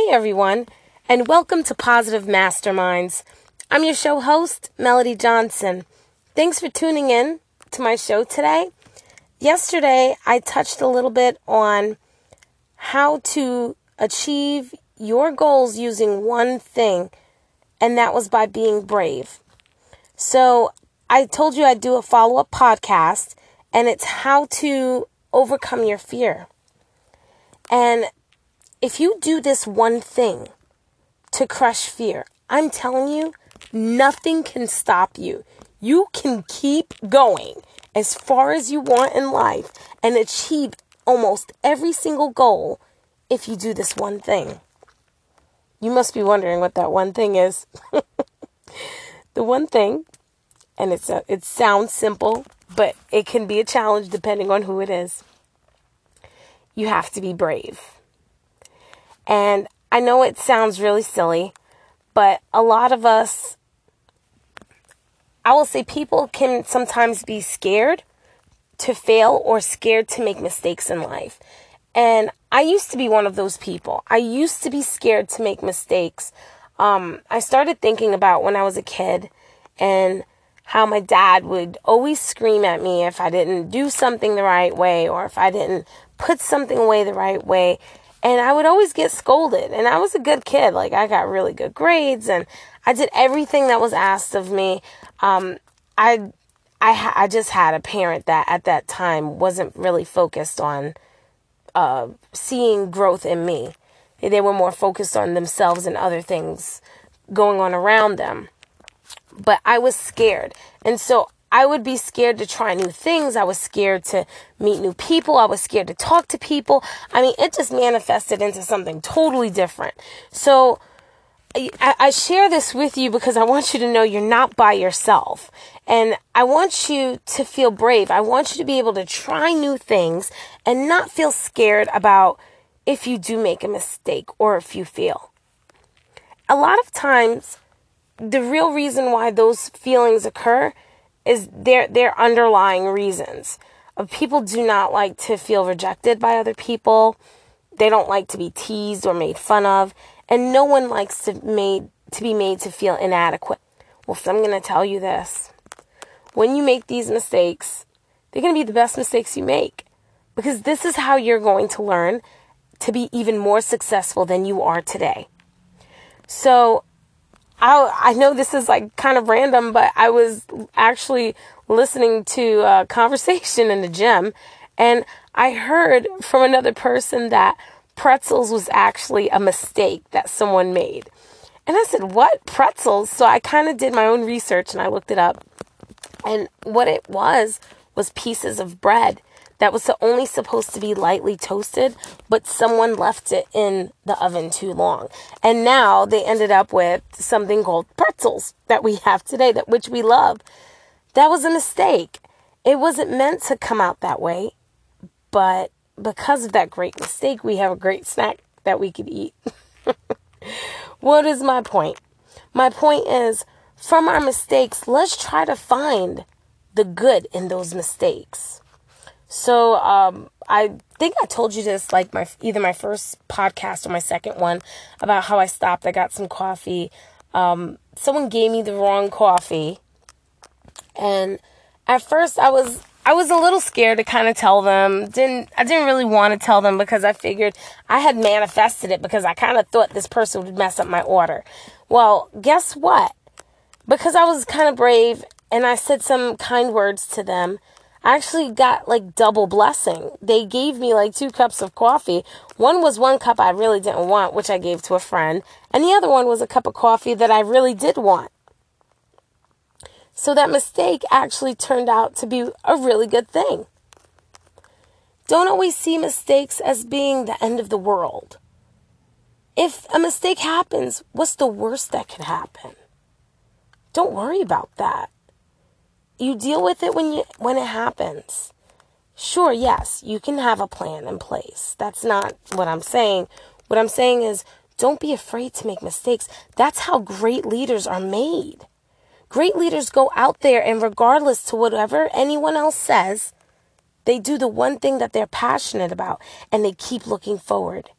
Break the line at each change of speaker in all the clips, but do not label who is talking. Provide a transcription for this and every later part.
Hey everyone, and welcome to Positive Masterminds. I'm your show host, Melody Johnson. Thanks for tuning in to my show today. Yesterday, I touched a little bit on how to achieve your goals using one thing, and that was by being brave. So, I told you I'd do a follow up podcast, and it's how to overcome your fear. And if you do this one thing to crush fear, I'm telling you, nothing can stop you. You can keep going as far as you want in life and achieve almost every single goal if you do this one thing. You must be wondering what that one thing is. the one thing, and it's a, it sounds simple, but it can be a challenge depending on who it is. You have to be brave. And I know it sounds really silly, but a lot of us, I will say people can sometimes be scared to fail or scared to make mistakes in life. And I used to be one of those people. I used to be scared to make mistakes. Um, I started thinking about when I was a kid and how my dad would always scream at me if I didn't do something the right way or if I didn't put something away the right way and I would always get scolded. And I was a good kid. Like I got really good grades and I did everything that was asked of me. Um, I, I, I just had a parent that at that time wasn't really focused on, uh, seeing growth in me. They were more focused on themselves and other things going on around them. But I was scared. And so I would be scared to try new things. I was scared to meet new people. I was scared to talk to people. I mean, it just manifested into something totally different. So I, I, share this with you because I want you to know you're not by yourself. And I want you to feel brave. I want you to be able to try new things and not feel scared about if you do make a mistake or if you fail. A lot of times, the real reason why those feelings occur is their their underlying reasons. People do not like to feel rejected by other people. They don't like to be teased or made fun of, and no one likes to made to be made to feel inadequate. Well, so I'm going to tell you this. When you make these mistakes, they're going to be the best mistakes you make because this is how you're going to learn to be even more successful than you are today. So, I I know this is like kind of random, but I was actually listening to a conversation in the gym, and I heard from another person that pretzels was actually a mistake that someone made. And I said, "What pretzels?" So I kind of did my own research and I looked it up. And what it was was pieces of bread that was only supposed to be lightly toasted, but someone left it in the oven too long. And now they ended up with something called pretzels that we have today, that which we love. That was a mistake. It wasn't meant to come out that way, but because of that great mistake, we have a great snack that we could eat. what is my point? My point is from our mistakes, let's try to find the good in those mistakes. So um, I think I told you this like my either my first podcast or my second one about how I stopped. I got some coffee. Um, someone gave me the wrong coffee, and at first I was I was a little scared to kind of tell them. Didn't I didn't really want to tell them because I figured I had manifested it because I kind of thought this person would mess up my order. Well, guess what? Because I was kind of brave and I said some kind words to them actually got like double blessing. They gave me like two cups of coffee. One was one cup I really didn't want, which I gave to a friend, and the other one was a cup of coffee that I really did want. So that mistake actually turned out to be a really good thing. Don't always see mistakes as being the end of the world. If a mistake happens, what's the worst that could happen? Don't worry about that you deal with it when you when it happens. Sure, yes, you can have a plan in place. That's not what I'm saying. What I'm saying is don't be afraid to make mistakes. That's how great leaders are made. Great leaders go out there and regardless to whatever anyone else says, they do the one thing that they're passionate about and they keep looking forward.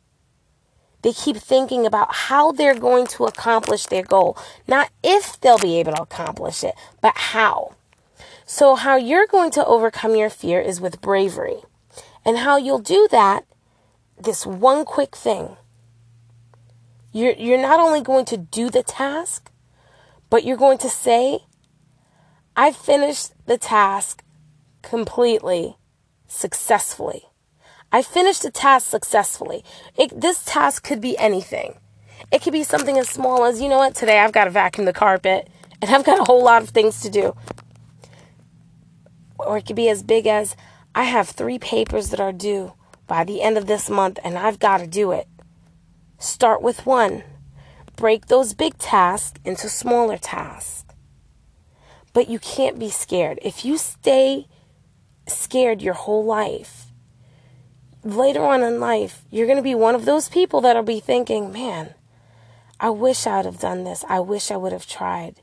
They keep thinking about how they're going to accomplish their goal. Not if they'll be able to accomplish it, but how. So, how you're going to overcome your fear is with bravery. And how you'll do that, this one quick thing. You're, you're not only going to do the task, but you're going to say, I finished the task completely, successfully. I finished the task successfully. It, this task could be anything. It could be something as small as, you know what, today I've got to vacuum the carpet and I've got a whole lot of things to do. Or it could be as big as, I have three papers that are due by the end of this month and I've got to do it. Start with one. Break those big tasks into smaller tasks. But you can't be scared. If you stay scared your whole life, later on in life, you're going to be one of those people that'll be thinking, man, I wish I would have done this. I wish I would have tried.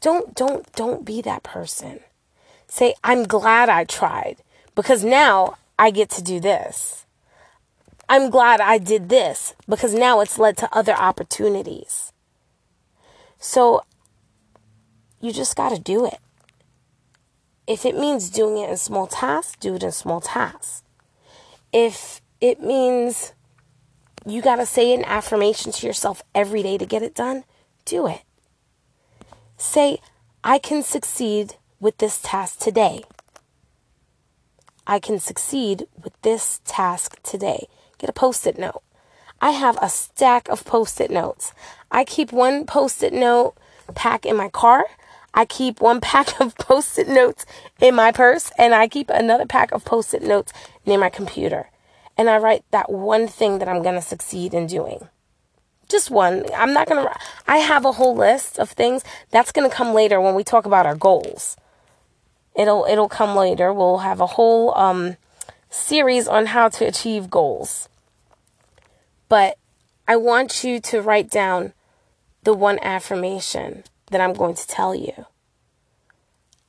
Don't, don't, don't be that person. Say, I'm glad I tried because now I get to do this. I'm glad I did this because now it's led to other opportunities. So you just got to do it. If it means doing it in small tasks, do it in small tasks. If it means you got to say an affirmation to yourself every day to get it done, do it. Say, I can succeed with this task today. I can succeed with this task today. Get a post it note. I have a stack of post it notes. I keep one post it note pack in my car. I keep one pack of post it notes in my purse, and I keep another pack of post it notes near my computer. And I write that one thing that I'm going to succeed in doing. Just one. I'm not going to, I have a whole list of things that's going to come later when we talk about our goals. It'll, it'll come later. We'll have a whole, um, series on how to achieve goals. But I want you to write down the one affirmation that I'm going to tell you.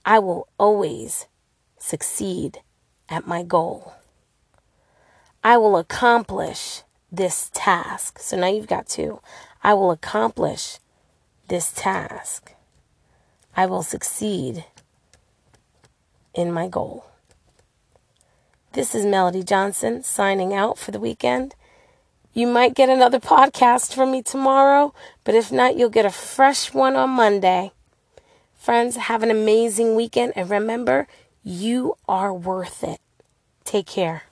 I will always succeed at my goal. I will accomplish this task. So now you've got two. I will accomplish this task. I will succeed in my goal. This is Melody Johnson signing out for the weekend. You might get another podcast from me tomorrow, but if not, you'll get a fresh one on Monday. Friends, have an amazing weekend and remember, you are worth it. Take care.